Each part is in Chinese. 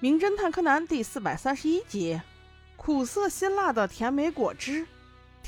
名侦探柯南第四百三十一集，苦涩辛辣的甜美果汁。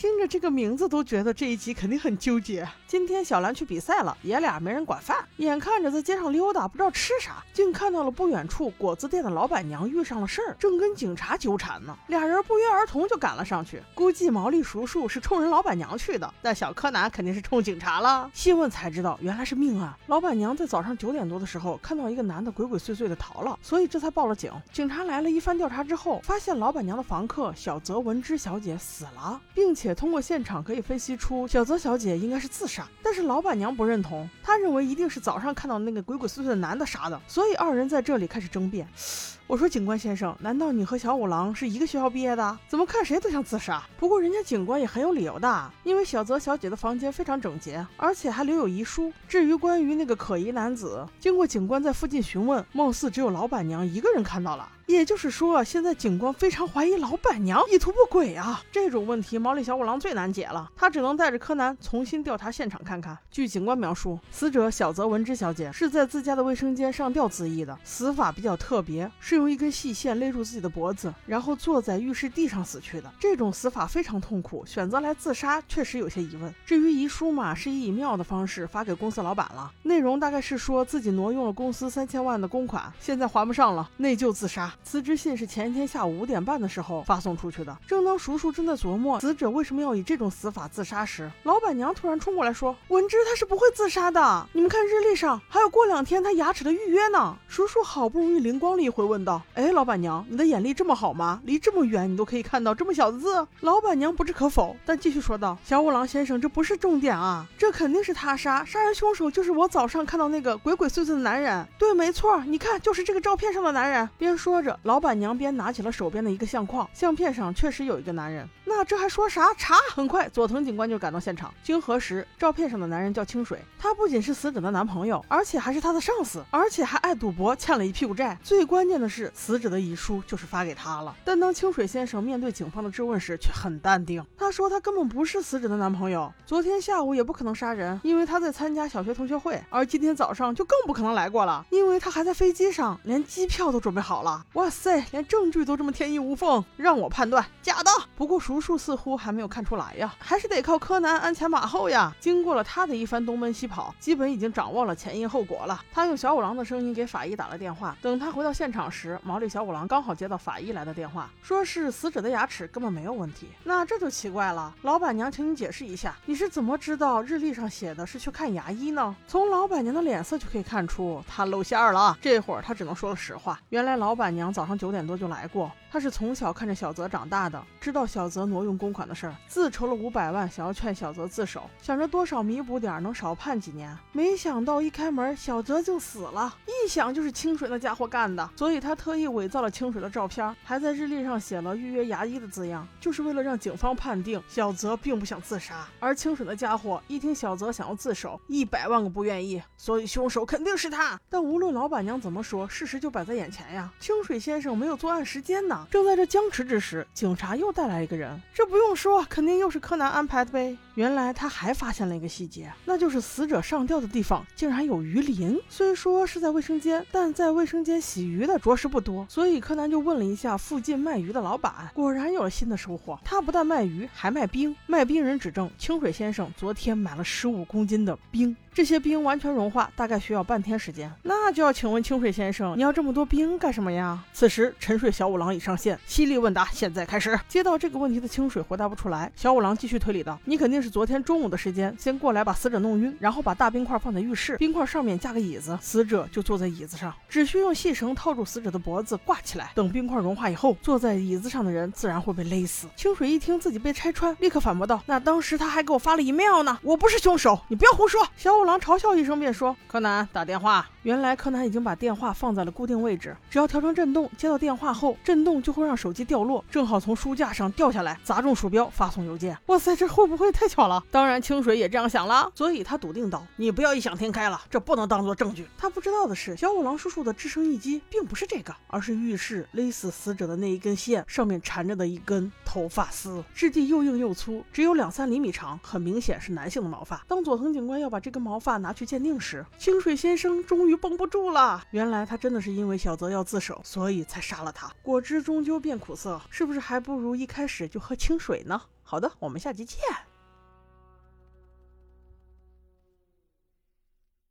听着这个名字都觉得这一集肯定很纠结。今天小兰去比赛了，爷俩没人管饭，眼看着在街上溜达，不知道吃啥，竟看到了不远处果子店的老板娘遇上了事儿，正跟警察纠缠呢。俩人不约而同就赶了上去。估计毛利叔叔是冲人老板娘去的，但小柯南肯定是冲警察了。细问才知道，原来是命案。老板娘在早上九点多的时候看到一个男的鬼鬼祟祟的逃了，所以这才报了警。警察来了一番调查之后，发现老板娘的房客小泽文之小姐死了，并且。通过现场可以分析出小泽小姐应该是自杀，但是老板娘不认同，她认为一定是早上看到那个鬼鬼祟祟的男的杀的，所以二人在这里开始争辩。我说警官先生，难道你和小五郎是一个学校毕业的？怎么看谁都像自杀？不过人家警官也很有理由的，因为小泽小姐的房间非常整洁，而且还留有遗书。至于关于那个可疑男子，经过警官在附近询问，貌似只有老板娘一个人看到了。也就是说，现在警官非常怀疑老板娘意图不轨啊！这种问题，毛利小五郎最难解了，他只能带着柯南重新调查现场看看。据警官描述，死者小泽文之小姐是在自家的卫生间上吊自缢的，死法比较特别，是用一根细线勒住自己的脖子，然后坐在浴室地上死去的。这种死法非常痛苦，选择来自杀确实有些疑问。至于遗书嘛，是以以妙的方式发给公司老板了，内容大概是说自己挪用了公司三千万的公款，现在还不上了，内疚自杀。辞职信是前一天下午五点半的时候发送出去的。正当叔叔正在琢磨死者为什么要以这种死法自杀时，老板娘突然冲过来说：“文芝他是不会自杀的，你们看日历上还有过两天他牙齿的预约呢。”叔叔好不容易灵光了一回，问道：“哎，老板娘，你的眼力这么好吗？离这么远你都可以看到这么小的字？”老板娘不置可否，但继续说道：“小五郎先生，这不是重点啊，这肯定是他杀，杀人凶手就是我早上看到那个鬼鬼祟祟的男人。对，没错，你看，就是这个照片上的男人。”边说着，老。板娘边拿起了手边的一个相框，相片上确实有一个男人。那这还说啥？查！很快，佐藤警官就赶到现场。经核实，照片上的男人叫清水，他不仅是死者的男朋友，而且还是他的上司，而且还爱赌博，欠了一屁股债。最关键的是，死者的遗书就是发给他了。但当清水先生面对警方的质问时，却很淡定。他说他根本不是死者的男朋友，昨天下午也不可能杀人，因为他在参加小学同学会，而今天早上就更不可能来过了，因为他还在飞机上，连机票都准备好了。哇塞！连证据都这么天衣无缝，让我判断假的。不过叔叔似乎还没有看出来呀，还是得靠柯南鞍前马后呀。经过了他的一番东奔西跑，基本已经掌握了前因后果了。他用小五郎的声音给法医打了电话。等他回到现场时，时毛利小五郎刚好接到法医来的电话，说是死者的牙齿根本没有问题。那这就奇怪了，老板娘，请你解释一下，你是怎么知道日历上写的是去看牙医呢？从老板娘的脸色就可以看出她露馅了。这会儿她只能说了实话，原来老板娘早上九点多就。来过，他是从小看着小泽长大的，知道小泽挪用公款的事儿，自筹了五百万，想要劝小泽自首，想着多少弥补点，能少判几年。没想到一开门，小泽就死了，一想就是清水那家伙干的，所以他特意伪造了清水的照片，还在日历上写了预约牙医的字样，就是为了让警方判定小泽并不想自杀。而清水那家伙一听小泽想要自首，一百万个不愿意，所以凶手肯定是他。但无论老板娘怎么说，事实就摆在眼前呀，清水先生没有作案。时间呢？正在这僵持之时，警察又带来一个人，这不用说，肯定又是柯南安排的呗。原来他还发现了一个细节，那就是死者上吊的地方竟然有鱼鳞。虽说是在卫生间，但在卫生间洗鱼的着实不多，所以柯南就问了一下附近卖鱼的老板，果然有了新的收获。他不但卖鱼，还卖冰。卖冰人指证清水先生昨天买了十五公斤的冰。这些冰完全融化，大概需要半天时间。那就要请问清水先生，你要这么多冰干什么呀？此时沉睡小五郎已上线，犀利问答现在开始。接到这个问题的清水回答不出来，小五郎继续推理道：“你肯定是昨天中午的时间先过来把死者弄晕，然后把大冰块放在浴室，冰块上面架个椅子，死者就坐在椅子上，只需用细绳套住死者的脖子挂起来，等冰块融化以后，坐在椅子上的人自然会被勒死。”清水一听自己被拆穿，立刻反驳道：“那当时他还给我发了 email 呢，我不是凶手，你不要胡说。”小。五郎嘲笑一声，便说：“柯南打电话。”原来柯南已经把电话放在了固定位置，只要调成震动，接到电话后，震动就会让手机掉落，正好从书架上掉下来，砸中鼠标，发送邮件。哇塞，这会不会太巧了。当然，清水也这样想了，所以他笃定道：“你不要异想天开了，这不能当做证据。”他不知道的是，小五郎叔叔的制胜一击并不是这个，而是浴室勒死死者的那一根线上面缠着的一根头发丝，质地又硬又粗，只有两三厘米长，很明显是男性的毛发。当佐藤警官要把这根毛发拿去鉴定时，清水先生终于绷不住了。原来他真的是因为小泽要自首，所以才杀了他。果汁终究变苦涩，是不是还不如一开始就喝清水呢？好的，我们下集见。